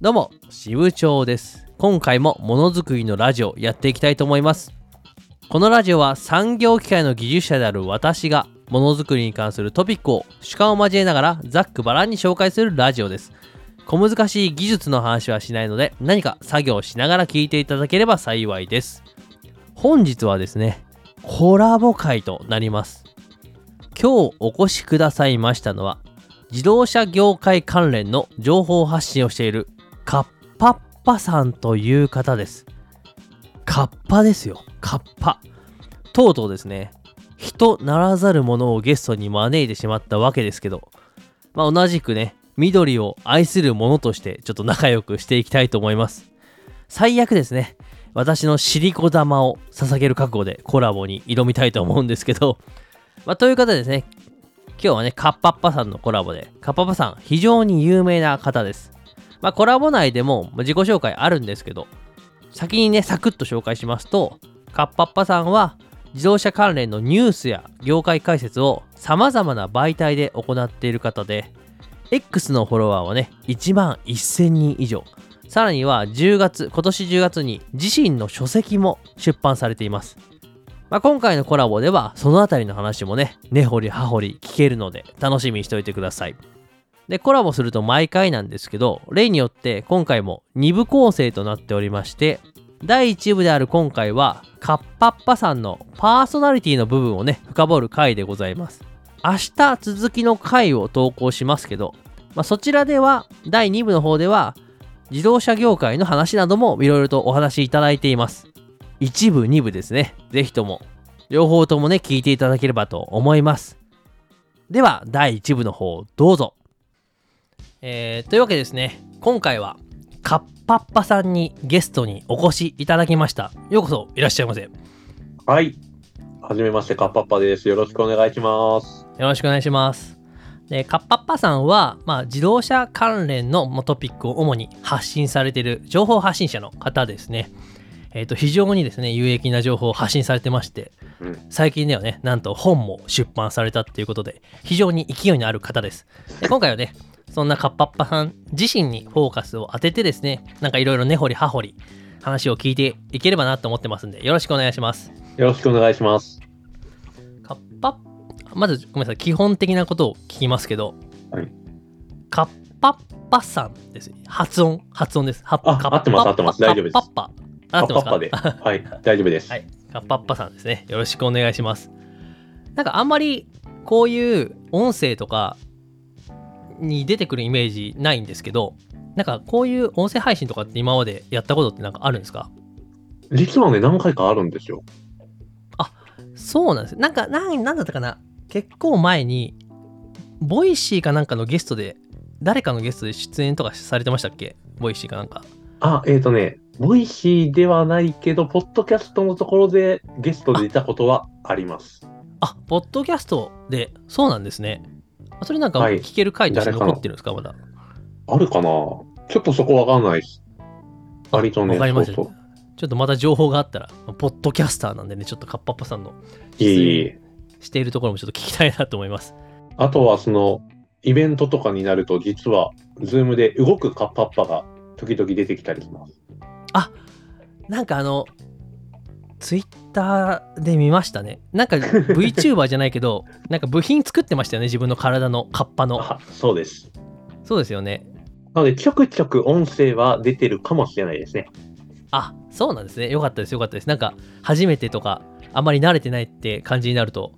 どうも、支部長です。今回もものづくりのラジオやっていきたいと思います。このラジオは産業機械の技術者である私がものづくりに関するトピックを主観を交えながらざっくばらんに紹介するラジオです。小難しい技術の話はしないので何か作業しながら聞いていただければ幸いです。本日はですね、コラボ会となります。今日お越しくださいましたのは自動車業界関連の情報発信をしているカッパッパさんという方です。カッパですよ。カッパ。とうとうですね、人ならざる者をゲストに招いてしまったわけですけど、まあ、同じくね、緑を愛する者としてちょっと仲良くしていきたいと思います。最悪ですね、私のシリコ玉を捧げる覚悟でコラボに挑みたいと思うんですけど、まあ、という方ですね、今日はね、カッパッパさんのコラボで、カッパッパさん、非常に有名な方です。まあ、コラボ内でも自己紹介あるんですけど、先にね、サクッと紹介しますと、カッパッパさんは、自動車関連のニュースや業界解説を様々な媒体で行っている方で、X のフォロワーはね、1万1000人以上。さらには10月、今年10月に自身の書籍も出版されています。まあ、今回のコラボではそのあたりの話もね、根掘り葉掘り聞けるので楽しみにしておいてください。で、コラボすると毎回なんですけど、例によって今回も2部構成となっておりまして、第1部である今回は、カッパッパさんのパーソナリティの部分をね、深掘る回でございます。明日続きの回を投稿しますけど、まあ、そちらでは、第2部の方では、自動車業界の話などもいろいろとお話しいただいています。1部、2部ですね。ぜひとも、両方ともね、聞いていただければと思います。では、第1部の方、どうぞ。えー、というわけでですね、今回は、カッパッパさんにゲストにお越しいただきました。ようこそいらっしゃいませ。よはい。はじめまして、カッパッパです。よろしくお願いします。ろしくお願いします。で、カッパッパさんは、まあ、自動車関連のまあトピックを主に発信されている情報発信者の方ですね。えっ、と、非常にですね、有益な情報を発信されてまして、うん。最近ではね、なんと本も出版されたっていうことで、非常に勢いのある方です。で今回はね、そんなカッパッパさん自身にフォーカスを当ててですね、なんかいろいろ根掘り葉掘り話を聞いていければなと思ってますんで、よろしくお願いします。よろしくお願いします。カッパまずごめんなさい、基本的なことを聞きますけど、はいカッパッパさんです。発音、発音です。はあカッパッパ合ってます合ってます大丈夫ですカッパッパ。合ってますか？カッパッパで。はい。大丈夫です。はい、カッパッパさんですね。よろしくお願いします。なんかあんまりこういう音声とかに出てくるイメージないんですけど、なんかこういう音声配信とかって今までやったことってなんかあるんですか？実はね、何回かあるんですよ。そうなんです。なんか、なんなんだったかな？結構前に、 Voicy かなんかのゲストで、誰かのゲストで出演とかされてましたっけ？ Voicy かなんか。あ、えっ、ー、とね、 Voicy ではないけど、ポッドキャストのところでゲストで出たことはあります。あ、ポッドキャストで、そうなんですね。それなんかはい聞ける回として残ってるんですか、まだ。あるかな？ちょっとそこわかんないです。割とね、わかりました。ちょっとまた情報があったら、ポッドキャスターなんでね、ちょっとカッパッパさんの。しているところもちょっと聞きたいなと思います。あとは、その、イベントとかになると、実は、ズームで動くカッパッパが時々出てきたりします。なんかあの、ツイッターで見ましたね。なんか VTuber じゃないけど、なんか部品作ってましたよね、自分の体のカッパの。あ、そうです。そうですよね。なので、ちょくちょく音声は出てるかもしれないですね。あ、そうなんですね。よかったです、よかったです。なんか、初めてとか、あんまり慣れてないって感じになると、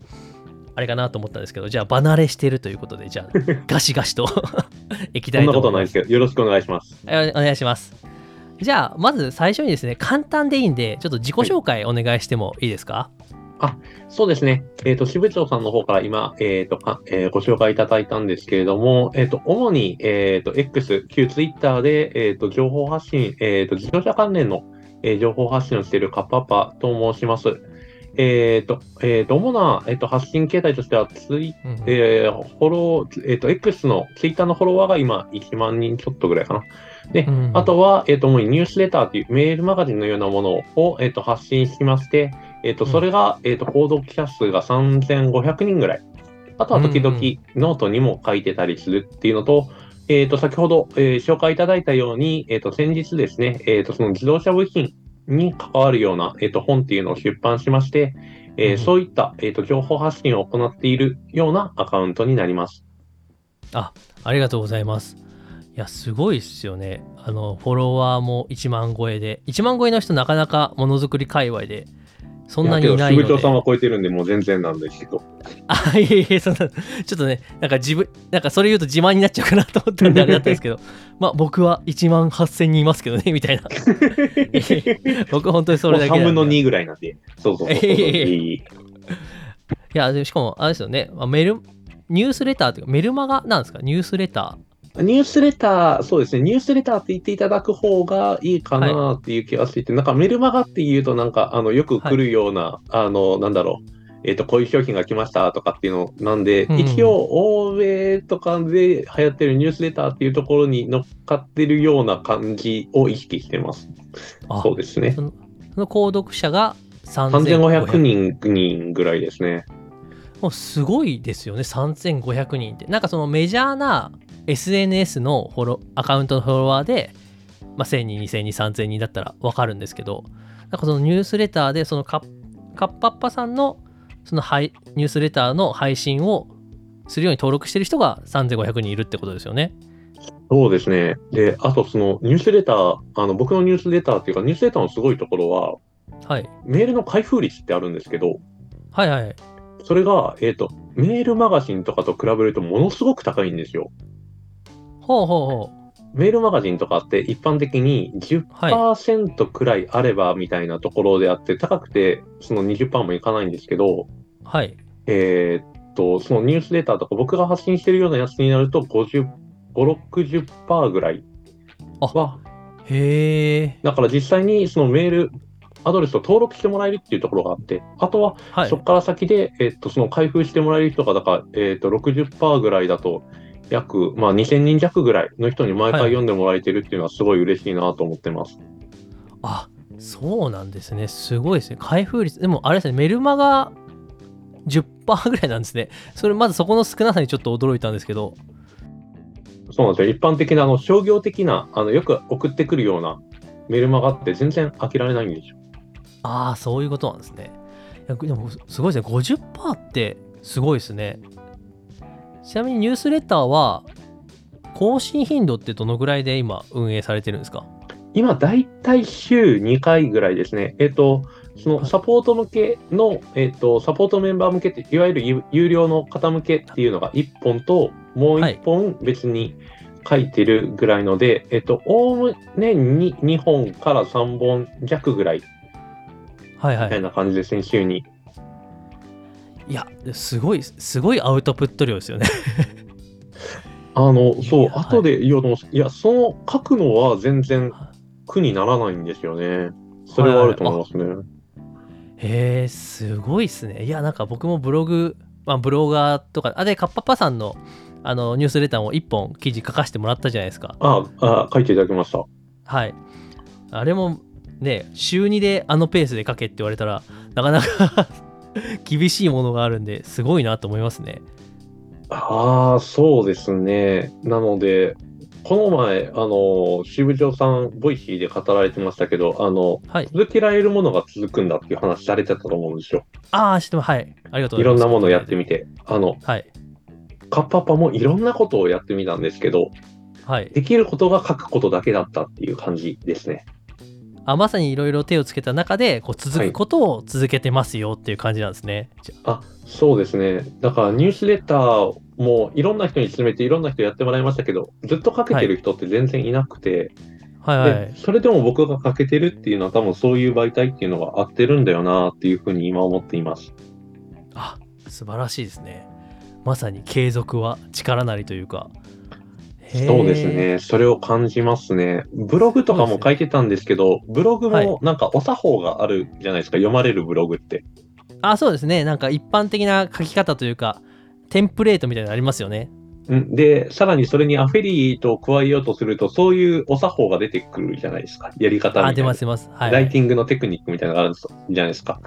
あれかなと思ったんですけど、じゃあ、離れしてるということで、じゃあ、ガシガシといきたそんな。ことないですけど、よろしくお願いします。はいお願いします。じゃあ、まず最初にですね、簡単でいいんで、ちょっと自己紹介お願いしてもいいですか、あそうですね。えっ、と、支部長さんの方から今、えっ、と、かえーご紹介いただいたんですけれども、えっ、と、主に、えっ、と、X、旧 Twitter で、えっ、と、情報発信、えっ、と、自動車関連の、え情報発信をしているカッパッパと申します。えっ、と、えっ、と、主な、えっ、と、発信形態としては、ツイうんえーフォロー、えっ、と、X の Twitter のフォロワーが今、1万人ちょっとぐらいかな。で、うんあとは、えっ、と、主にニュースレターというメールマガジンのようなものを、えっ、と、発信しまして、えっ、と、うんそれが、えっ、と、購読者数が3500人ぐらい。あとは時々うんノートにも書いてたりするっていうのと、えっ、と、先ほど、えー紹介いただいたように、えっ、と、先日ですね、えっ、と、その自動車部品に関わるような、えっ、と、本っていうのを出版しまして、えーうんそういった、えっ、と、情報発信を行っているようなアカウントになります。あありがとうございます。いや、すごいっすよね。あの、フォロワーも1万超えで、1万超えの人なかなかものづくり界隈で、そんなにいないので。さんは超えてるんで、もう全然なんですけど。あ、いえいえ、そんな、ちょっとね、なんか自分、なんかそれ言うと自慢になっちゃうかなと思ったんであれだったんですけど、まあ僕は1万8000人いますけどね、みたいな。僕は本当にそれだけもう3分のなんで。い2ぐらいなんで。そうそうそうそう。いや、でしかも、あれですよね、まあメル、ニュースレターというか、メルマガなんですか？ニュースレタニュースレター、そうですね、ニュースレターって言っていただく方がいいかなっていう気がしていて、なんかメルマガっていうと、なんかあのよく来るような、あの、なんだろう、えっ、と、こういう商品が来ましたとかっていうのなんで、うん一応、欧米とかで流行ってるニュースレターっていうところに乗っかってるような感じを意識してます。そうですね。そのその購読者が3500 3500人人ぐらいですね。もうすごいですよね、3500人って。なんかそのメジャーな SNS のフォロアカウントのフォロワーで、まあ、1000人、2000人、3000人だったらわかるんですけど、なんかそのニュースレターで、そのカッカッパッパさんのその配ニュースレターの配信をするように登録してる人が3500人いるってことですよね。そうですね。で、あとそのニュースレター、あの僕のニュースレターっていうか、ニュースレターのすごいところは、はい。メールの開封率ってあるんですけど、はいはい。それが、えっ、と、メールマガジンとかと比べるとものすごく高いんですよ。ほうほうほメールマガジンとかって一般的に10%くらいあればみたいなところであって、高くてその20%もいかないんですけど、う。はい。えーっと、そのニュースレターとか僕が発信してるようなやつになると50、5、60%ぐらいは、へえ。だから実際にそのメールアドレスを登録してもらえるっていうところがあって、あとははいそ。こから先で、えっと、その開封してもらえる人が、だから、えっと、60%ぐらいだと、約、まあ、2000人弱ぐらいの人に毎回はい読んでもらえてるっていうのはすごい嬉しいなと思ってます。あそうなんですね。すごいですね。開封率。でも、あれですね、メルマガ10%ぐらいなんですね。それ、まずそこの少なさにちょっと驚いたんですけど。そうなんですよ。一般的な、あの、商業的な、あの、よく送ってくるようなメールマガって全然開けられないんですよ。ああ、そういうことなんですね。いやでも、すごいですね。50%ってすごいですね。ちなみにニュースレターは、更新頻度ってどのぐらいで今運営されてるんですか？今、だいたい週2回ぐらいですね。えっと、そのサポート向けの、えっと、サポートメンバー向けって、いわゆる有有料の方向けっていうのが1本と、もう1本別に書いてるぐらいので、えっと、おおむねに2本から3本弱ぐらいはいはいみたい。な感じですね、週に。いや、すごい、すごいアウトプット量ですよね。あの、そう、はい後で言おうと思いや、その書くのは全然苦にならないんですよね。それはあると思いますね。へえ、すごいっすね。いや、なんか僕もブログ、まあ、ブロガーとか、あ、で、カッパッパさんのあのニュースレターも1本記事書かせてもらったじゃないですか。ああ、書いていただきました。はい。あれもね、週2であのペースで書けって言われたら、なかなか 厳しいものがあるんで、すごいなと思いますね。ああ、そうですね。なので、この前、あの、支部長さん、 Voicy で語られてましたけど、あの、はい。続けられるものが続くんだっていう話されてたと思うんですよ。ああ、知ってます。はい。ありがとうございます。いろんなものをやってみて。あの、はい。カッパパもいろんなことをやってみたんですけど、はい。できることが書くことだけだったっていう感じですね。あまさにいろいろ手をつけた中で、こう続くことを続けてますよっていう感じなんですね。じゃあ、そうですね。だからニュースレターもいろんな人に勧めていろんな人やってもらいましたけど、ずっと書けてる人って全然いなくて、はいはい。でそれでも僕が書けてるっていうのは多分そういう媒体っていうのが合ってるんだよなっていうふうに今思っています。あ素晴らしいですね。まさに継続は力なりというか。そうです。ね。それを感じますね。ブログとかも書いてたんですけど、ブログはいもなんかお作法があるじゃないですか。読まれるブログって。あ、そうですね。なんか一般的な書き方というか、テンプレートみたいなのありますよね。うんで、さらにそれにアフェリートを加えようとすると、そういうお作法が出てくるじゃないですか。やり方みたあ、いな。出ます出ます。はい。ライティングのテクニックみたいなのがあるんですじゃないですか。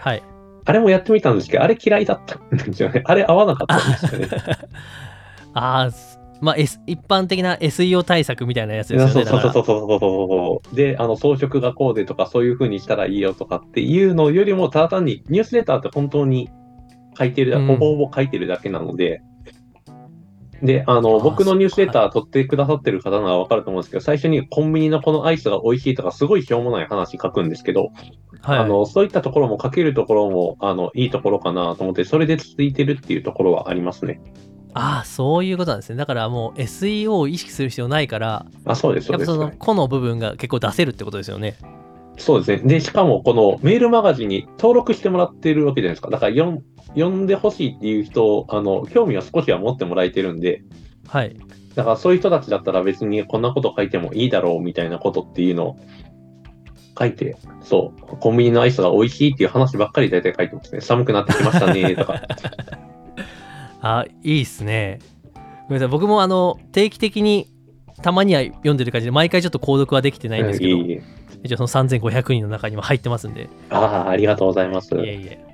はい。あれもやってみたんですけど、あれ嫌いだったんですよね。あれ合わなかったんですよね。あーすまあ、S、一般的な SEO 対策みたいなやつですよね。そうそうそうそうそうそう。で、あの、装飾がこうでとか、そういう風にしたらいいよとかっていうのよりも、ただ単にニュースレターって本当に書いてるだ、うんほぼほぼ書いてるだけなので、で、あの、僕のニュースレター取ってくださってる方ならわかると思うんですけど、最初にコンビニのこのアイスが美味しいとか、すごいしょうもない話書くんですけど、らはい、あの、そういったところも書けるところも、あの、いいところかなと思って、それで続いてるっていうところはありますね。ああ、そういうことなんですね。だからもう SEO を意識する必要ないから、あ、そうです、そやっぱ。その個の部分が結構出せるってことですよね。そうですね。で、しかも、このメールマガジンに登録してもらってるわけじゃないですか。だから読ん、でほしいっていう人を、あの、興味は少しは持ってもらえてるんで、はい。だからそういう人たちだったら別にこんなこと書いてもいいだろうみたいなことっていうのを書いて、そう、コンビニのアイスが美味しいっていう話ばっかり大体書いてますね。寒くなってきましたね、とか。あ、いいっすね。ごめんなさい。僕もあの、定期的にたまには読んでる感じで、毎回ちょっと購読はできてないんですけど、一応その3500人の中にも入ってますんで、ああ、ありがとうございます。いえいえ。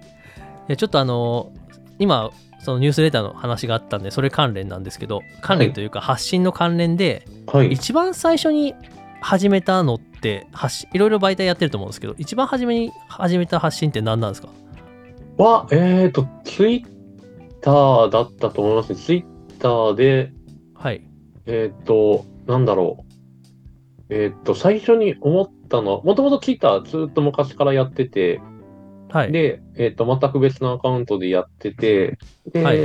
でちょっとあの、今、そのニュースレターの話があったんで、それ関連なんですけど、関連というか発信の関連で、はい。一番最初に始めたのっていろいろ媒体やってると思うんですけど、一番初めに始めた発信って何なんですか？は、えっ、と、ツイッターだったと思いますね。ツイッターで、はい。えっ、と、なんだろう。えっ、と、最初に思ったのは、もともとツイッターずっと昔からやってて、はい。で、えっ、と、全く別のアカウントでやってて、で、はい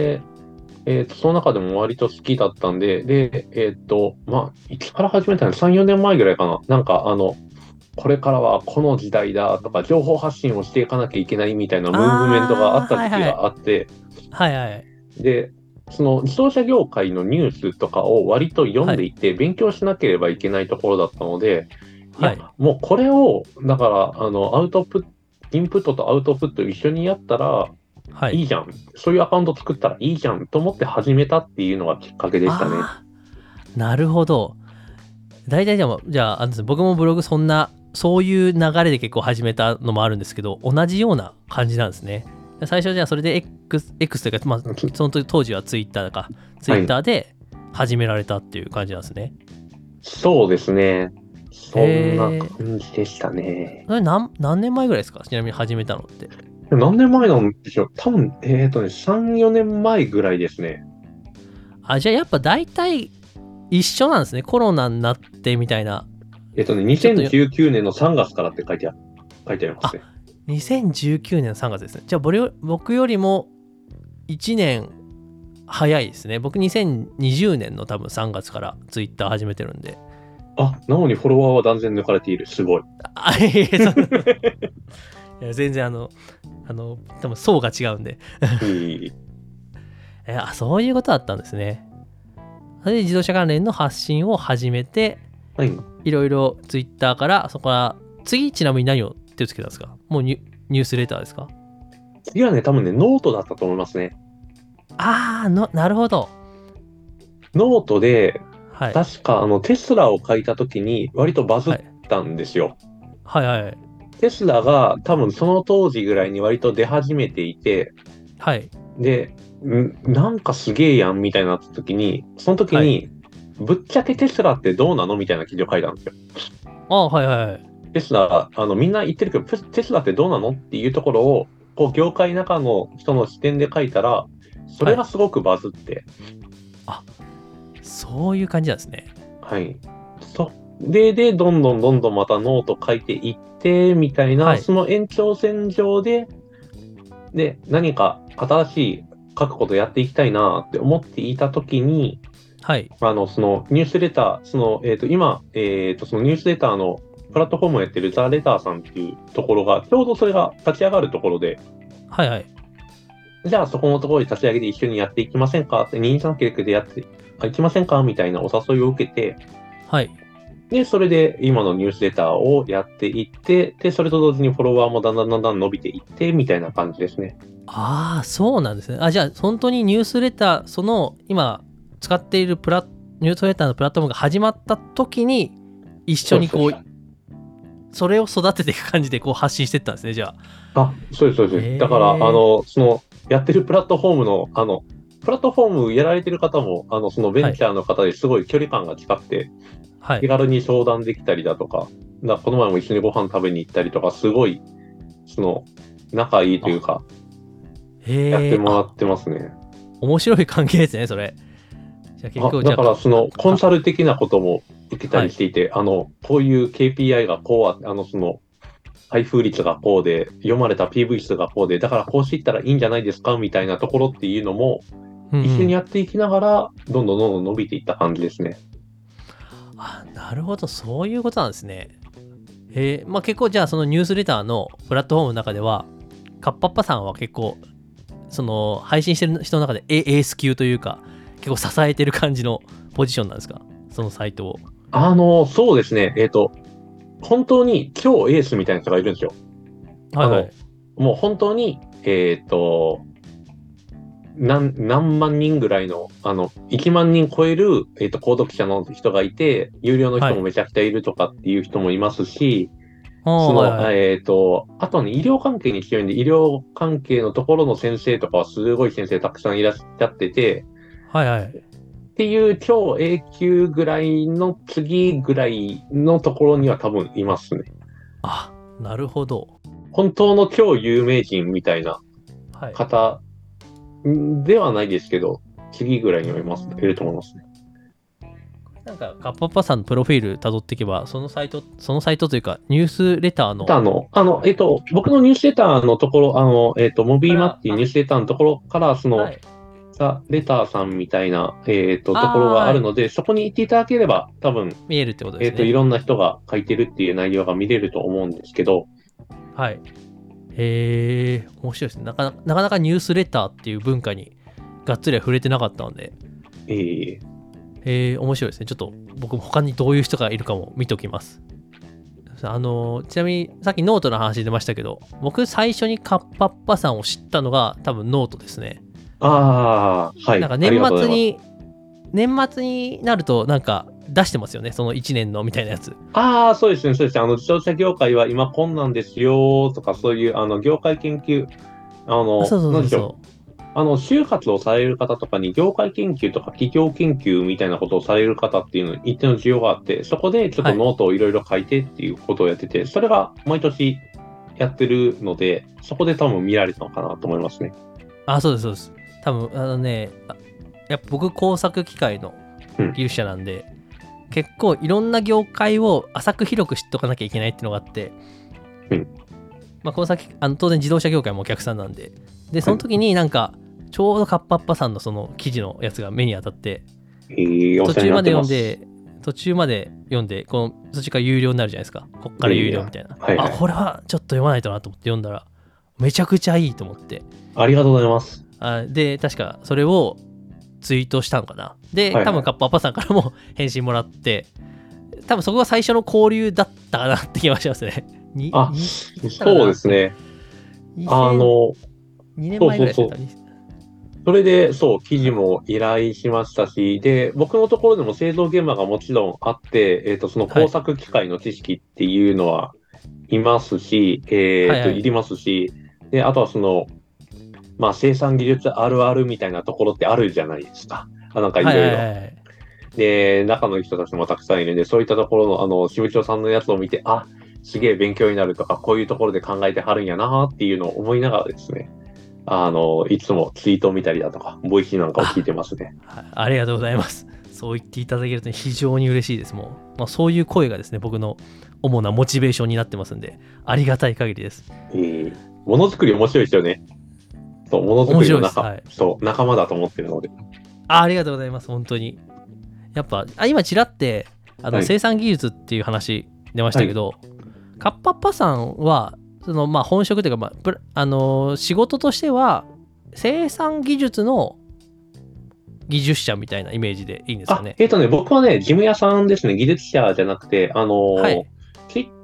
えっ、と、その中でも割と好きだったんで、で、えっ、と、まあ、いつから始めたの ?3、4年前ぐらいかな。なんか、あの、これからはこの時代だとか、情報発信をしていかなきゃいけないみたいなムーブメントがあった時期があって、はいはい。で、その自動車業界のニュースとかを割と読んでいて、勉強しなければいけないところだったので、はい。もうこれを、だから、あの、アウトプット、インプットとアウトプット一緒にやったらはいい。いじゃん。そういうアカウント作ったらいいじゃんと思って始めたっていうのがきっかけでしたね。なるほど。大体でも、じゃあ、僕もブログそんな、そういう流れで結構始めたのもあるんですけど、同じような感じなんですね。最初じゃあそれで X, X というか、まあ、その時当時は Twitter か、Twitter で始められたっていう感じなんですね。そうですね。そんへなー感じでしたね。それ何何年前ぐらいですか？ちなみに始めたのって。何年前なんでしょう？多分、えっ、とね、3、4年前ぐらいですね。あ、じゃあやっぱ大体一緒なんですね。コロナになってみたいな。えっ、とね、2019年の3月からって書いてあ書いてありますね。2019年の3月ですね。じゃあ僕よりも1年早いですね。僕2020年の多分3月から Twitter 始めてるんで。あ、なのにフォロワーは断然抜かれている。すごい。あ、いえい や全然あの、あの、多分層が違うんで。えあ、そういうことだったんですね。それで自動車関連の発信を始めて、はい。いろいろ Twitter から、そこから、次ちなみに何を手をつけたんですか？もうニュニュースレターですか？次はね、多分ね、ノートだったと思いますね。あーの、なるほど。ノートで、はい。確かあのテスラを書いた時に割とバズったんですよ。はいはい。テスラが多分その当時ぐらいに割と出始めていて、はい。で、んなんかすげえやんみたいになった時に、その時に、ぶっちゃけテスラってどうなのみたいな記事を書いたんですよ。あはいはいはい。テスラ、あのみんな言ってるけど、テテスラってどうなのっていうところを、こう業界中の人の視点で書いたら、それがすごくバズって、そういう感じなんですね。はい。それで、どんどんどんどんまたノート書いていって、みたいな、はいその延長線上で、で、何か新しい書くことやっていきたいなって思っていたときに、はい。あの、そのニュースレター、その、えっ、と、今、えっ、と、そのニュースレターのプラットフォームをやってる theLetter さんっていうところが、ちょうどそれが立ち上がるところで、はいはい。じゃあそこのところで立ち上げて一緒にやっていきませんか？って、二人三脚でやってあいきませんか？みたいなお誘いを受けて、はい。で、それで今のニュースレターをやっていって、で、それと同時にフォロワーもだんだんだんだん伸びていって、みたいな感じですね。ああ、そうなんですね。あ、じゃあ、本当にニュースレター、その、今、使っているプラニュースレターのプラットフォームが始まった時に、一緒にこう、それを育てていく感じでこう発信していったんですね、じゃあ。あ、そうです、そうです。へーだから、あの、その、やってるプラットフォームの、あの、ププラットフォームやられてる方も、あの、そのベンチャーの方ですごい距離感が近くて、はい気。軽に相談できたりだとか、だこの前も一緒にご飯食べに行ったりとか、すごい、その、仲いいというか、へえやってもらってますね。面白い関係ですね、それ。じゃあ結だから、その、コンサル的なことも受けたりしていて、あの、こういう KPI がこうあ、あの、その、配布率がこうで、読まれた PV 数がこうで、だからこうしていったらいいんじゃないですかみたいなところっていうのも、うんうん一緒にやっていきながら、どんどんどんどん伸びていった感じですね。あなるほど、そういうことなんですね。えーまあ、結構じゃあそのニュースレターのプラットフォームの中では、カッパッパさんは結構、その配信してる人の中でエエース級というか、結構支えてる感じのポジションなんですか？そのサイトを。あの、そうですね、えっ、と、本当に超エースみたいな人がいるんですよ。はいはい。もう本当に、えっ、と、何、何万人ぐらいの、あの、1万人超える、えっ、と、購読者の人がいて、有料の人もめちゃくちゃいるとかっていう人もいますし、その、はえっ、と、あとはね、医療関係に強いんで、医療関係のところの先生とかはすごい先生たくさんいらっしゃってて、はいはい。っていう超 A 級ぐらいの次ぐらいのところには多分いますね。あ、なるほど。本当の超有名人みたいなはい。方ではないですけど、次ぐらいにはいます、いると思いますね。なんか、カッパッパさんのプロフィール辿っていけば、そのサイト、そのサイトというか、ニュースレターのあの、あの、えっと、僕のニュースレターのところ、あの、えっと、モビーマっていうニュースレターのところから、その、はい、theLetter さんみたいな、えっと、ところがあるので、そこに行っていただければ、多分、見えるってことえっと、いですね。ろんな人が書いてるっていう内容が見れると思うんですけど、はい。へえ、面白いですねなかなか。なかなかニュースレターっていう文化にがっつりは触れてなかったので、えー、えー、面白いですね。ちょっと僕も他にどういう人がいるかも見ときます。あのちなみにさっきノートの話出ましたけど、僕最初にカッパッパさんを知ったのが多分ノートですね。ああ、はい。なんか年末。に、年末になるとなんか出してますよね。その1年のみたいなやつ。ああ、そうですね、そうですね。あの、自動車業界は今こんなんですよとか、そういう、あの、業界研究、あの、そうそうなんでしょうそうそあの、就活をされる方とかに、業界研究とか企業研究みたいなことをされる方っていうのに一定の需要があって、そこでちょっとノートをいろいろ書いてっていうことをやってて、それが毎年やってるので、そこで多分見られたのかなと思いますね。う。あ、そうです、そうです。多分、あのね、あやっぱ僕工作機械のうん技術者なんで、結構いろんな業界を浅く広く知っとかなきゃいけないっていうのがあって、うんまあ、工作機あの当然自動車業界もお客さんなんで、で、その時になんか、ちょうどカッパッパさんのその記事のやつが目に当たって、途中まで。読んで、途中まで読んで、この途中から有料になるじゃないですか。こっから有料みたいな。はいはいあ、これはちょっと読まないとなと思って読んだら、めちゃくちゃいいと思って。ありがとうございます。あで、確かそれをツイートしたのかな。で、はいはい多分カッパッパさんからも 返信もらって、多分そこが最初の交流だったかなって気がしますね。にあにそうですね。あ、の、2年前ぐらいですそうそうそれで、そう、記事も依頼しましたし、で、僕のところでも製造現場がもちろんあって、えっ、と、その工作機械の知識っていうのはいますし、えっ、と、はいはいいりますし、で、あとはその、まあ、生産技術あるあるみたいなところってあるじゃないですか。あなんかいろいろ。はいはいはいはいで、中の人たちもたくさんいるんで、そういったところの、あの、支部長さんのやつを見て、あ、すげえ勉強になるとか、こういうところで考えてはるんやなっていうのを思いながらですね、あの、いつもツイートを見たりだとか、 Voicy なんかを聞いてますね。はいありがとうございます。そう言っていただけると非常に嬉しいです。もう、まあ、そういう声がですね、僕の主なモチベーションになってますんで、ありがたい限りです。えー、ものづくり面白いですよね。そう、ものづくりの仲、はいそう、仲間だと思ってるので。あありがとうございます、本当に。やっぱ、あ今、ちらってあの、はい生産技術っていう話出ましたけど、カッパッパさんは、そのまあ、本職というか、まああのー仕事としては、生産技術の技術者みたいなイメージでいいんですかあね、。えっ、とね、僕はね、事務屋さんですね、技術者じゃなくて、あのーはい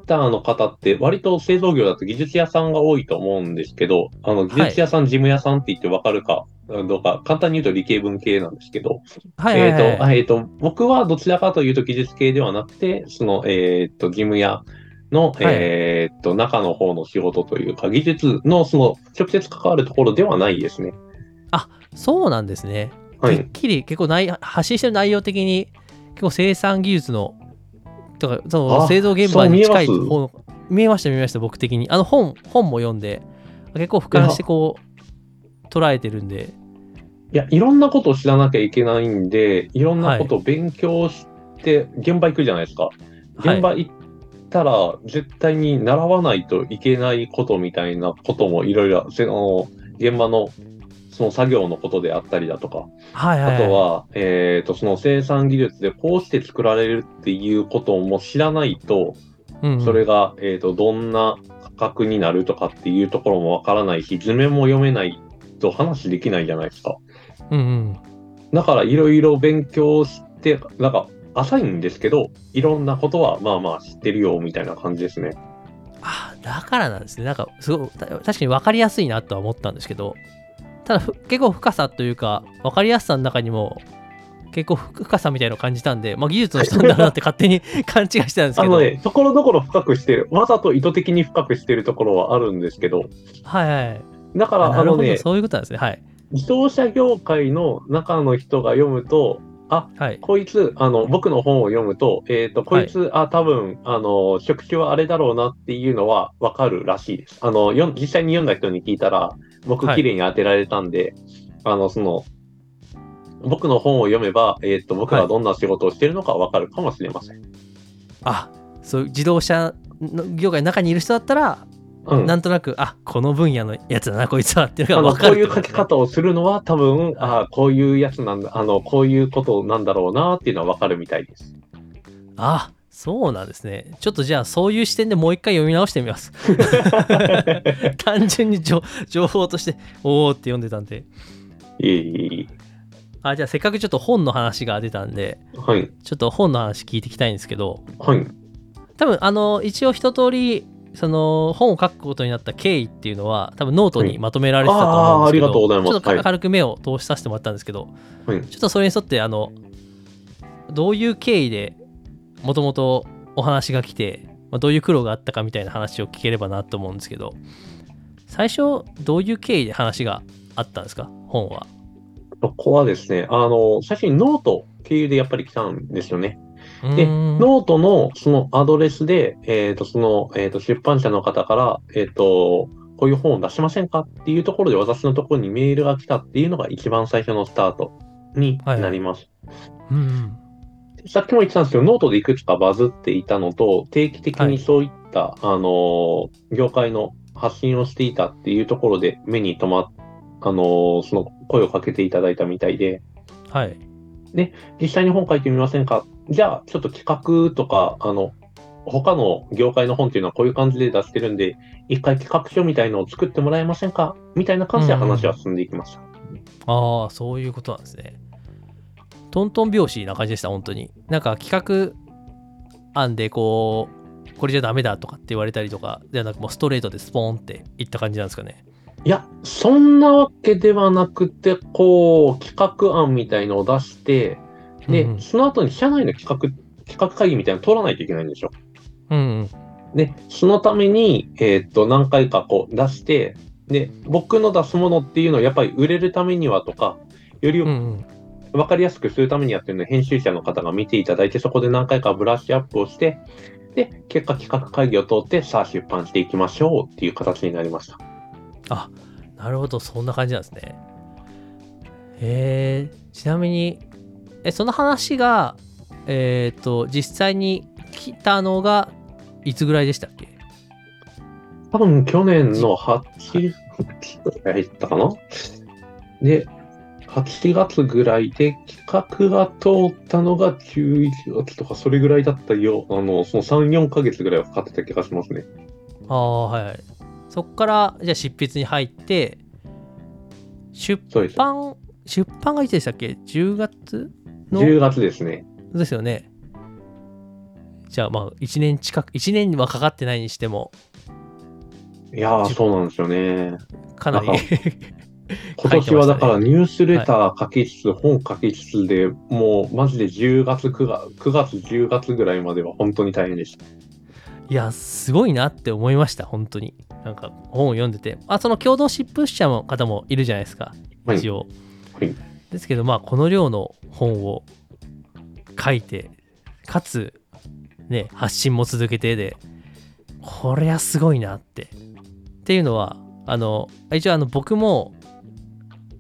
ターの方って割と製造業だと技術屋さんが多いと思うんですけど、あの、技術屋さん、事務屋さんって言ってわかるかどうか、簡単に言うと理系文系なんですけど、はいはいはい、えっ、と、あえっ、と、僕はどちらかというと技術系ではなくて、その、えっ、と、事務屋の、えっ、と、中の方の仕事というか、技術のその、直接関わるところではないですね。そうなんですね。てっはい。きり結構内発信してる内容的に結構生産技術のとかそのあ製造現場に近い方見えました見えました僕的に。あの本本も読んで結構俯瞰してこう捉えてるんで。いや、いろんなことを知らなきゃいけないんで、いろんなことを勉強して、現場行くじゃないですか。はい。現場行ったら、絶対に習わないといけないことみたいなこともいろいろ、現場のその作業のことであったりだとか、はいはい、あとは、えっ、と、その生産技術でこうして作られるっていうことも知らないと、うんうん。それが、えっ、と、どんな価格になるとかっていうところもわからないし、図面も読めないと話できないじゃないですか。うんうん。だからいろいろ勉強して、なんか浅いんですけど、いろんなことはまあまあ知ってるよみたいな感じですね。あだからなんですね。なんかすごいた確かに分かりやすいなとは思ったんですけどただふ結構深さというか分かりやすさの中にも結構ふ深さみたいなのを感じたんで、まあ、技術の人なんだなって勝手に勘違いしてたんですけど。あのね、ところどころ深くしてる、わざと意図的に深くしてるところはあるんですけど、はいはい。だからあのね、そういうことなんですね。はい。自動車業界の中の人が読むと、あ、はい。こいつ、あの、僕の本を読むと、えっ、と、こいつ、あ、多分、あの、職種はあれだろうなっていうのはわかるらしいです。あの、よん実際に読んだ人に聞いたら、僕、はい綺麗に当てられたんで、あの、その、僕の本を読めば、えっ、と、僕がどんな仕事をしてるのかわかるかもしれません。あそう自動車の業界の中にいる人だったら、うん。なんとなくあこの分野のやつだなこいつはっていうのが分かるこういう書き方をするのは多分、あこういうやつなんだ、あの、こういうことなんだろうなっていうのはわかるみたいです。あそうなんですね。ちょっとじゃあそういう視点でもう一回読み直してみます。単純に情情報としておおって読んでたんで。いえいあじゃあせっかくちょっと本の話が出たんでえ。はい。ちょっと本の話聞いていきたいんですけどはい。多分あの一応一通りその本を書くことになった経緯っていうのは多分ノートにまとめられてたと思うんですけど、あーありがとうございます。ちょっとはい。軽く目を通しさせてもらったんですけど、はい。ちょっとそれに沿ってあのどういう経緯でもともとお話が来て、まあ、どういう苦労があったかみたいな話を聞ければなと思うんですけど最初どういう経緯で話があったんですか？本は。ここはですね、あの、最初にノート経由でやっぱり来たんですよね。で、ノートのそのアドレスで、えっ、と、その、えっ、と、出版社の方から、えっ、と、こういう本を出しませんかっていうところで私のところにメールが来たっていうのが一番最初のスタートになります。うんうんさっきも言ってたんですけど、ノートでいくつかバズっていたのと、定期的はい。にそういった、あの、業界の発信をしていたっていうところで目に留まっ、あの、その声をかけていただいたみたいで、はい。実際に本書いてみませんか？じゃあ、ちょっと企画とか、あの、他の業界の本っていうのはこういう感じで出してるんで、一回企画書みたいのを作ってもらえませんか？みたいな感じで話は進んでいきました。ああそういうことなんですねトントン拍子な感じでした。本当に。なんか企画案でこうこれじゃダメだとかって言われたりとかではなくもうストレートでスポーンっていった感じなんですかね。いや、そんなわけではなくて、こう、企画案みたいのを出して、で、うんうん。その後に社内の企画、企画会議みたいなの通らないといけないんですよ。うんうん。でで、そのために、えーっと、何回かこう出して、で、僕の出すものっていうのをやっぱり売れるためにはとか、より分かりやすくするためにやってるので、編集者の方が見ていただいて、そこで何回かブラッシュアップをして、で、結果企画会議を通って、さあ出版していきましょうっていう形になりました。あなるほど。そんな感じなんですね。えー、ちなみにえその話がえっ、と実際に来たのがいつぐらいでしたっけ？多分去年の8月ぐらいだったかな。で、8月ぐらいで企画が通ったのが11月とかそれぐらいだったよ。あの、その3、4ヶ月ぐらいはかかってた気がしますね。ああはいはいそっからじゃあ執筆に入って出。版出版がいつでしたっけ？10月の？10月ですね。ですよねじゃあまあ1年近く1年はかかってないにしてもいやー、そうなんですよね。かなり 今年はだからニュースレター書きつつ、本書きつつで、もうマジで10月9月、9月10月ぐらいまでは本当に大変でした。いやすごいなって思いました本当に。なんか本を読んでて。あその共同執筆者の方もいるじゃないですか。はい。一応、はい。ですけどまあこの量の本を書いてかつね発信も続けてでこりゃすごいなって。っていうのはあの一応あの僕も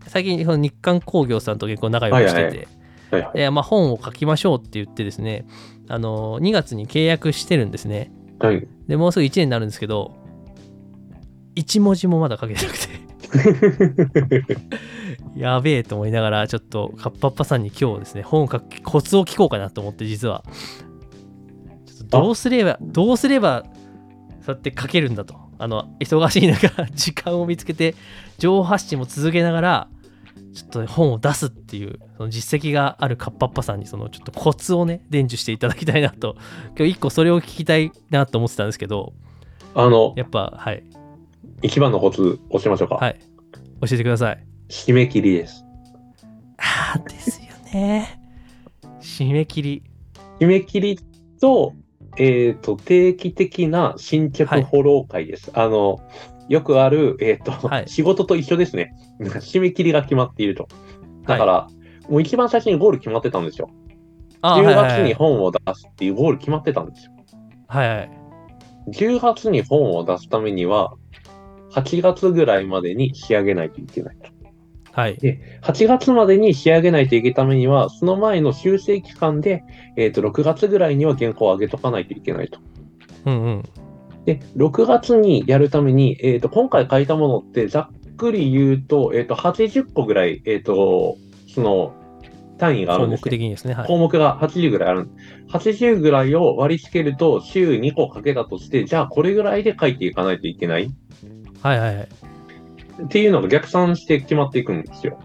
最近その日韓工業さんと結構仲良くしてて、はいはい。まあ、本を書きましょうって言ってですね。あの2月に契約してるんですね。はい。でもうすぐ1年になるんですけど1文字もまだ書けてなくて。やべえと思いながらちょっとカッパッパさんに今日ですね本を書くコツを聞こうかなと思って実は。どうすればどうすればそうやって書けるんだとあの忙しい中時間を見つけて情報発信も続けながらちょっと本を出すっていうその実績があるカッパッパさんにそのちょっとコツをね伝授していただきたいなと。今日一個それを聞きたいなと思ってたんですけど。あの、やっぱはい。一番のコツ押しましょうか。はい。教えてください。締め切りです。ああですよね。締め切り。締め切りと、えっ、と、定期的な進捗フォロー会です。あの、よくある、えっ、と、はい仕事と一緒ですね。締め切りが決まっていると。だから、もう一番最初にゴール決まってたんですよ。10あはいはい月に本を出すっていうゴール決まってたんですよ。はいはい10月に本を出すためには、8月ぐらいまでに仕上げないといけないと。はい8月までに仕上げないといけためには、その前の修正期間で、えっ、と、6月ぐらいには原稿を上げとかないといけないと。うんうんで、6月にやるために、えっ、と、今回書いたものって、ざっくり言うと、えっ、と、80個ぐらい、えっ、と、その、単位があ項目るんですね。的にですねはい項目が80ぐらいある。80ぐらいを割り付けると、週2個かけたとして、じゃあこれぐらいで書いていかないといけないはいはいはいっていうのが逆算して決まっていくんですよ。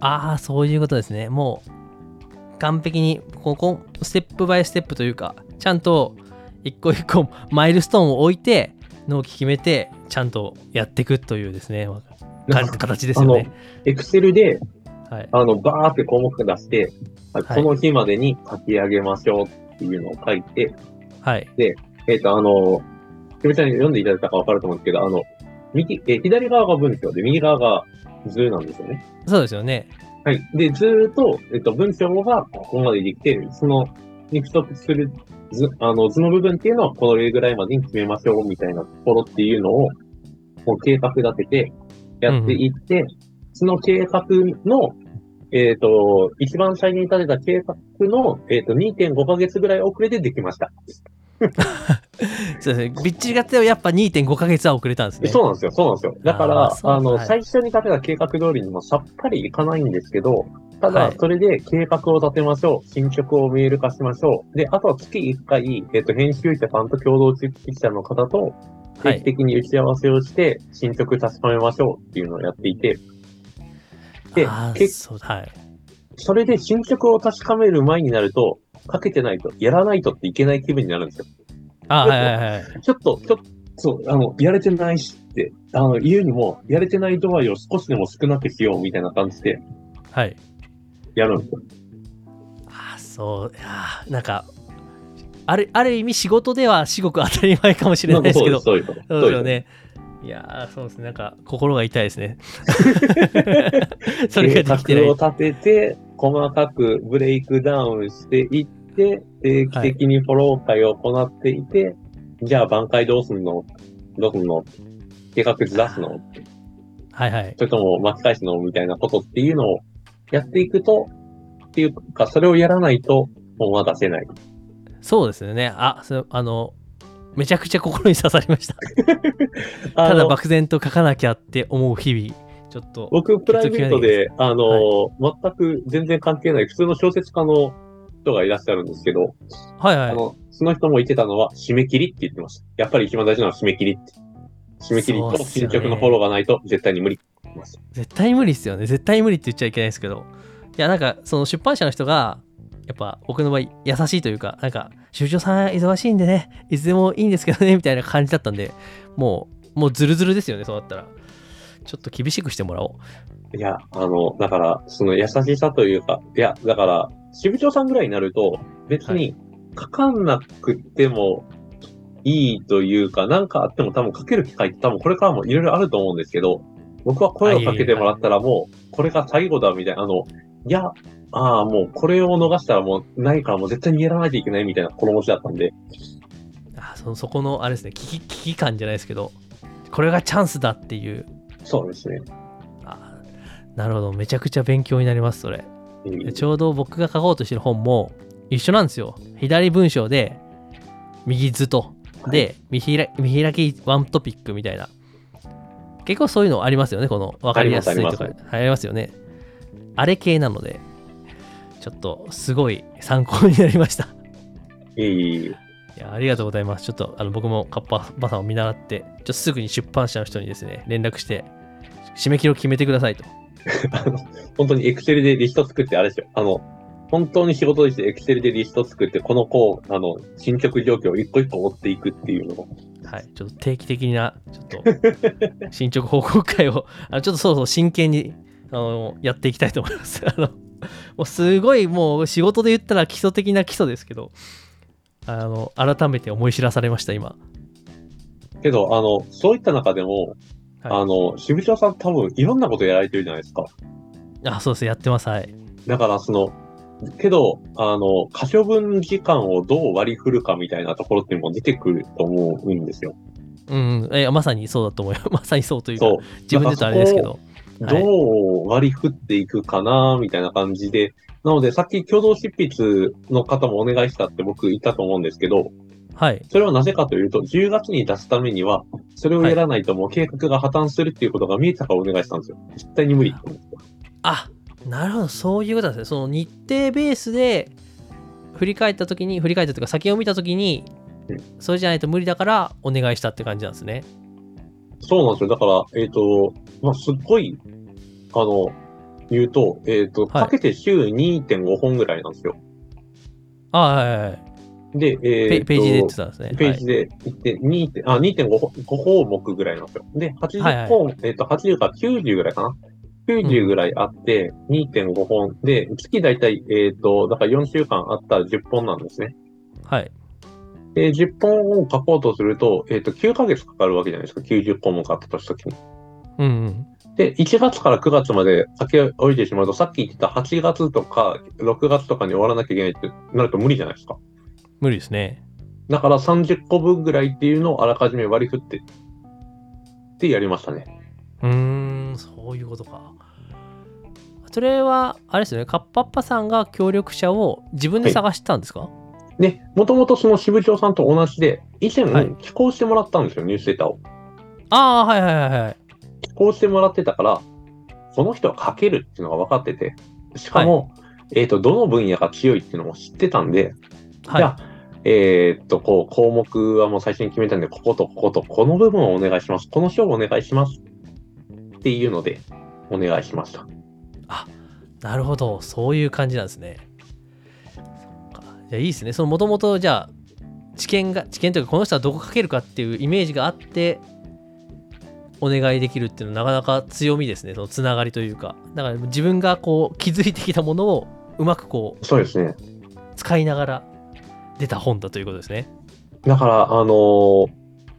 ああそういうことですね。もう完璧にここステップバイステップというかちゃんと一個一個マイルストーンを置いて納期決めてちゃんとやっていくというですね。形ですよね。エクセルで、はい。あの、バーって項目出して、はいはい。この日までに書き上げましょうっていうのを書いて、はい。えっ、と、あの、ひめちゃんに読んでいただいたかわかると思うんですけど、あの、右、えー左側が文章で、右側が図なんですよね。そうですよねはい。で、ずーっと、えっ、と、文章がここまでできて、その、に不足する図、あの、図の部分っていうのは、これぐらいまでに決めましょうみたいなところっていうのを、もう計画立てて、やっていって、その計画の、えっ、と、一番最初に立てた計画の、えっ、と、2.5ヶ月ぐらい遅れでできました。そうですね。びっちりがってやっぱ2.5ヶ月は遅れたんですね。そうなんですよ、そうなんですよ。だから、あの、はい。最初に立てた計画通りにもさっぱりいかないんですけど、たはい、だそれで計画を立てましょう。進捗をメール化しましょう。で、あとは月1回、えっ、と、編集者さんと共同出筆者の方と定期的に打ち合わせをして、進捗確かめましょうっていうのをやっていて、であーけそうはい。それで進捗を確かめる前になると、かけてないと、やらないとっていけない気分になるんですよ。あはいはいはいちょっと、ちょっと、そう、あの、やれてないしって、あの、言うにも、やれてない度合いを少しでも少なくしようみたいな感じではいやるんですよ。あそういやーなんかあるある意味仕事では至極当たり前かもしれないですけどそうです、そういうこと。そうですよね。いやーそうですね。なんか、心が痛いですね。それができてない。を立てて、細かくブレイクダウンしていって、定期的にフォロー会を行っていて、じゃあ挽回どうすんの？どうすんの？計画図出すの？はいはい。それとも巻き返すの？みたいなことっていうのをやっていくと、っていうか、それをやらないと本は出せない。そうですよね。あ、そあの、めちゃくちゃ心に刺さりました。ただ漠然と書かなきゃって思う日々。ちょっと。僕、プライベートで、あの、全く全然関係ない普通の小説家の人がいらっしゃるんですけど、はいはい。あの、その人も言ってたのは、締め切りって言ってました。やっぱり一番大事なのは締め切りって。締め切りとそうっすよね進捗のフォローがないと絶対に無理。絶対無理ですよね。絶対無理って言っちゃいけないですけど。いや、なんか、その出版社の人が、やっぱ僕の場合優しいというか、なんか、出張さん忙しいんでね、いつでもいいんですけどね、みたいな感じだったんで、もう、もうズルズルですよね、そうだったら。ちょっと厳しくしてもらおう。いや、あの、だから、その優しさというか、いや、だから、支部長さんぐらいになると、別に書かなくてもいいというか、なんかあっても多分かける機会って多分これからもいろいろあると思うんですけど、僕は声をかけてもらったらもう、これが最後だみたいな、あの、いや、ああ、もうこれを逃したらもうないからもう絶対にやらないといけないみたいな心持ちだったんで、あそそこのあれですね危機危機感じゃないですけどこれがチャンスだっていうそうですね。あなるほど。めちゃくちゃ勉強になりますそれ。うん。でちょうど僕が書こうとしてる本も一緒なんですよ。左文章で右図と。で見開きワントピックみたいな。結構そういうのありますよねこの分かりやすいとか。ありますあります。よね。あれ系なのでちょっとすごい参考になりました。いえいえいやありがとうございます。ちょっとあの僕もカッパバさんを見習って、ちょっとすぐに出版社の人にですね、連絡して、締め切りを決めてくださいと。あの、本当にエクセルでリスト作って、あれですよ。あの、本当に仕事としてエクセルでリスト作って、このこう、あの、進捗状況を一個一個追っていくっていうのを、はい。ちょっと定期的な、ちょっと、進捗報告会を、あのちょっとそろそろ真剣に、あの、やっていきたいと思います。あの、もうすごいもう仕事で言ったら基礎的な基礎ですけど、あの、改めて思い知らされました、今。けど、あの、そういった中でも、はいあの、渋長さん多分いろんなことやられてるじゃないですか。あ、そうです。やってます。はい。だから、その、けど、あの、可処分時間をどう割り振るかみたいなところっていうのも出てくると思うんですよ。うん、えまさにそうだと思います。まさにそうというか、そう。自分で言うとあれですけど。はいどう割り振っていくかな、みたいな感じで。なので、さっき共同執筆の方もお願いしたって僕言ったと思うんですけど、はい。それはなぜかというと、10月に出すためには、それをやらないともう計画が破綻するっていうことが見えたからお願いしたんですよ。絶対に無理って思ってあなるほどそういうことなんですねその日程ベースで振り返った時に振り返ったというか先を見た時にうんそれじゃないと無理だからお願いしたって感じなんですねそうなんですよ。だから、えっ、と、まあ、すっごい、あの、言うと、えっ、と、はいかけて週2.5本ぐらいなんですよ。あはいはいはいで、えペっ、と、ページで言ってたんですねページで行って、2点、あ、2.5本5項目ぐらいなんですよ。で、80本、えっ、と、80か90ぐらいかな。90ぐらいあって、2.5本で、月だいたい、えっ、と、だから4週間あったら10本なんですね。はい、はい、で、10本を書こうとすると、えっ、と、9ヶ月かかるわけじゃないですか。90項目あったとしたときに。うんうんで、1月から9月まで先を置いてしまうと、さっき言ってた8月とか6月とかに終わらなきゃいけないってなると無理じゃないですか。無理ですね。だから30個分ぐらいっていうのをあらかじめ割り振って、ってやりましたね。うーんそういうことか。それはあれですよね。カッパッパさんが協力者を自分で探したんですか、で、もともとその支部長さんと同じで、以前はい。寄稿してもらったんですよ、ニュースレターを。ああはいはいはいはい寄稿してもらってたから、その人は書けるっていうのが分かってて、しかも、えっ、と、どの分野が強いっていうのも知ってたんで、はいじゃあ、えーっと、こう、項目はもう最初に決めたんで、こことここと、この部分をお願いします。この章をお願いします。っていうので、お願いしました。なるほど、そういう感じなんですね。そっかじゃあいいですね。そのもともとじゃあ知見が知見というかこの人はどこ書けるかっていうイメージがあってお願いできるっていうのはなかなか強みですね。そのつながりというか。だから自分がこう気づいてきたものをうまくこうそうですね。使いながら出た本だということですね。だから、あの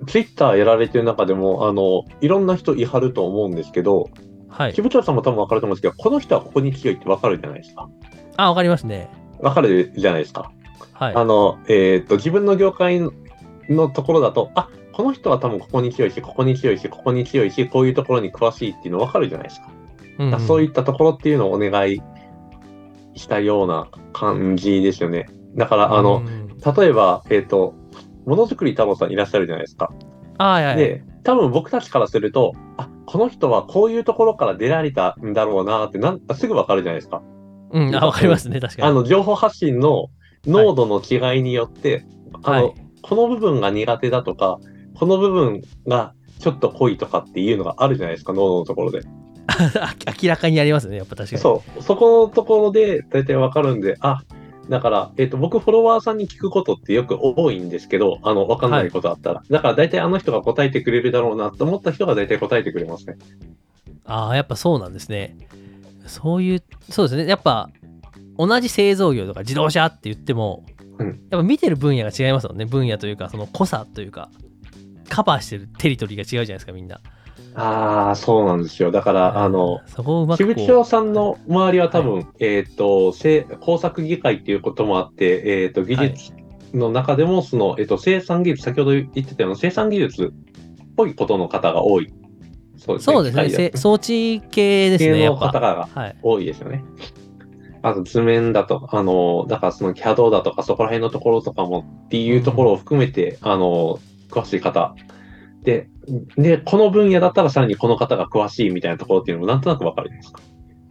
ツイッターやられてる中でも、あのいろんな人いはると思うんですけど、はい支。部長さんも多分分かると思うんですけど、この人はここに強いって分かるじゃないですか。あ、わかりますね。分かるじゃないですか。はい。あの、えーっと、自分の業界のところだと、あこの人は多分ここに強いし、ここに強いし、ここに強いし、こういうところに詳しいっていうの分かるじゃないですか。うんうんそういったところっていうのをお願いしたような感じですよね。だから、あの、うん例えば、えっ、と、ものづくり太郎さんいらっしゃるじゃないですか。あはいはい。で、多分僕たちからすると、あ、この人はこういうところから出られたんだろうなってなんすぐわかるじゃないですか。うん、あ、わかりますね。確かに。あの、情報発信の濃度の違いによって、あの、はいこの部分が苦手だとか、この部分がちょっと濃いとかっていうのがあるじゃないですか、濃度のところで。明らかにありますね。やっぱ確かに。そう、そこのところで大体わかるんで、あ、だから、えっ、と、僕、フォロワーさんに聞くことってよく多いんですけど、あの、わかんないことあったら。だから大体あの人が答えてくれるだろうなと思った人が大体答えてくれますね。ああ、やっぱそうなんですね。そういう、そうですね。やっぱ、同じ製造業とか自動車って言っても、うんやっぱ見てる分野が違いますよね分野というかその濃さというかカバーしてるテリトリーが違うじゃないですかみんなああ、そうなんですよ。だから、あの、そこをうまくこう支部長さんの周りは多分、えっ、と、せ工作議会っていうこともあって、えっ、と、技術の中でも、その、えっ、と、生産技術、先ほど言ってたような生産技術っぽいことの方が多い。そうそうですね装置系ですね系の方がはい多いですよね。あと図面だと、あの、だからその CAD だとかそこら辺のところとかもっていうところを含めて、あの、詳しい方。で、で、この分野だったらさらにこの方が詳しいみたいなところっていうのもなんとなくわかるじゃないですか？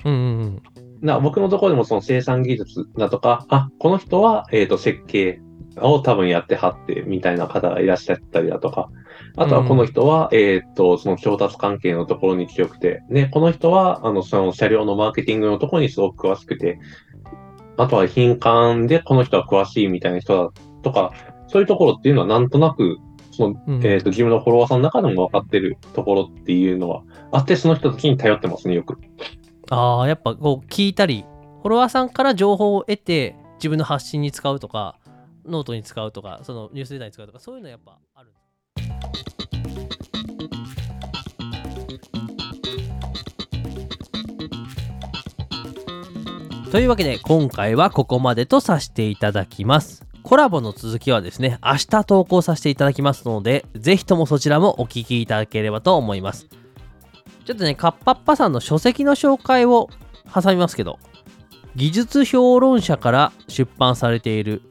うんうんうんな僕のところでもその生産技術だとか、あ、この人は、えっ、と、設計を多分やってはってみたいな方がいらっしゃったりだとか、あとはこの人は、えっ、と、その調達関係のところに強くて、ね、この人は、あの、その車両のマーケティングのところにすごく詳しくて、あとは品管でこの人は詳しいみたいな人だとか、そういうところっていうのはなんとなく、その、うん。えっ、と、自分のフォロワーさんの中でも分かってるところっていうのはあって、その人たちに頼ってますね、よく。ああやっぱこう聞いたりフォロワーさんから情報を得て自分の発信に使うとかノートに使うとかそのニュースデータに使うとかそういうのやっぱあるというわけで今回はここまでとさせていただきますコラボの続きはですね明日投稿させていただきますのでぜひともそちらもお聞きいただければと思います。ちょっとねカッパッパさんの書籍の紹介を挟みますけど技術評論者から出版されている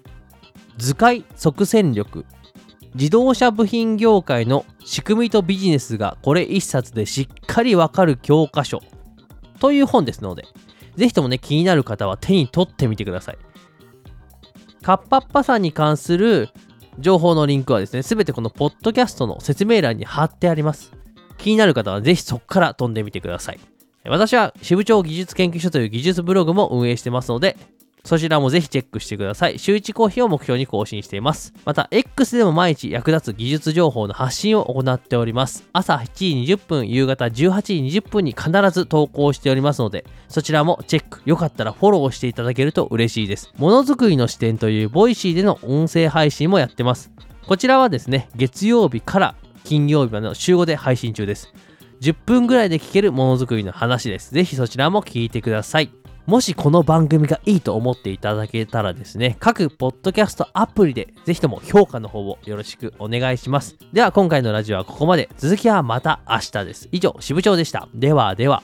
図解即戦力自動車部品業界の仕組みとビジネスがこれ一冊でしっかりわかる教科書という本ですのでぜひともね気になる方は手に取ってみてください。カッパッパさんに関する情報のリンクはですねすべてこのポッドキャストの説明欄に貼ってあります。気になる方はぜひそこから飛んでみてください。私は支部長技術研究所という技術ブログも運営してますので、そちらもぜひチェックしてください。週1コーヒーを目標に更新しています。また、X でも毎日役立つ技術情報の発信を行っております。朝7時20分、夕方18時20分に必ず投稿しておりますので、そちらもチェック、よかったらフォローしていただけると嬉しいです。ものづくりの視点というボイシーでの音声配信もやってます。こちらはですね、月曜日から金曜日までの週5で配信中です。10分ぐらいで聞けるものづくりの話です。ぜひそちらも聞いてください。もしこの番組がいいと思っていただけたらですね、各ポッドキャストアプリでぜひとも評価の方をよろしくお願いします。では今回のラジオはここまで。続きはまた明日です。以上、支部長でした。ではでは。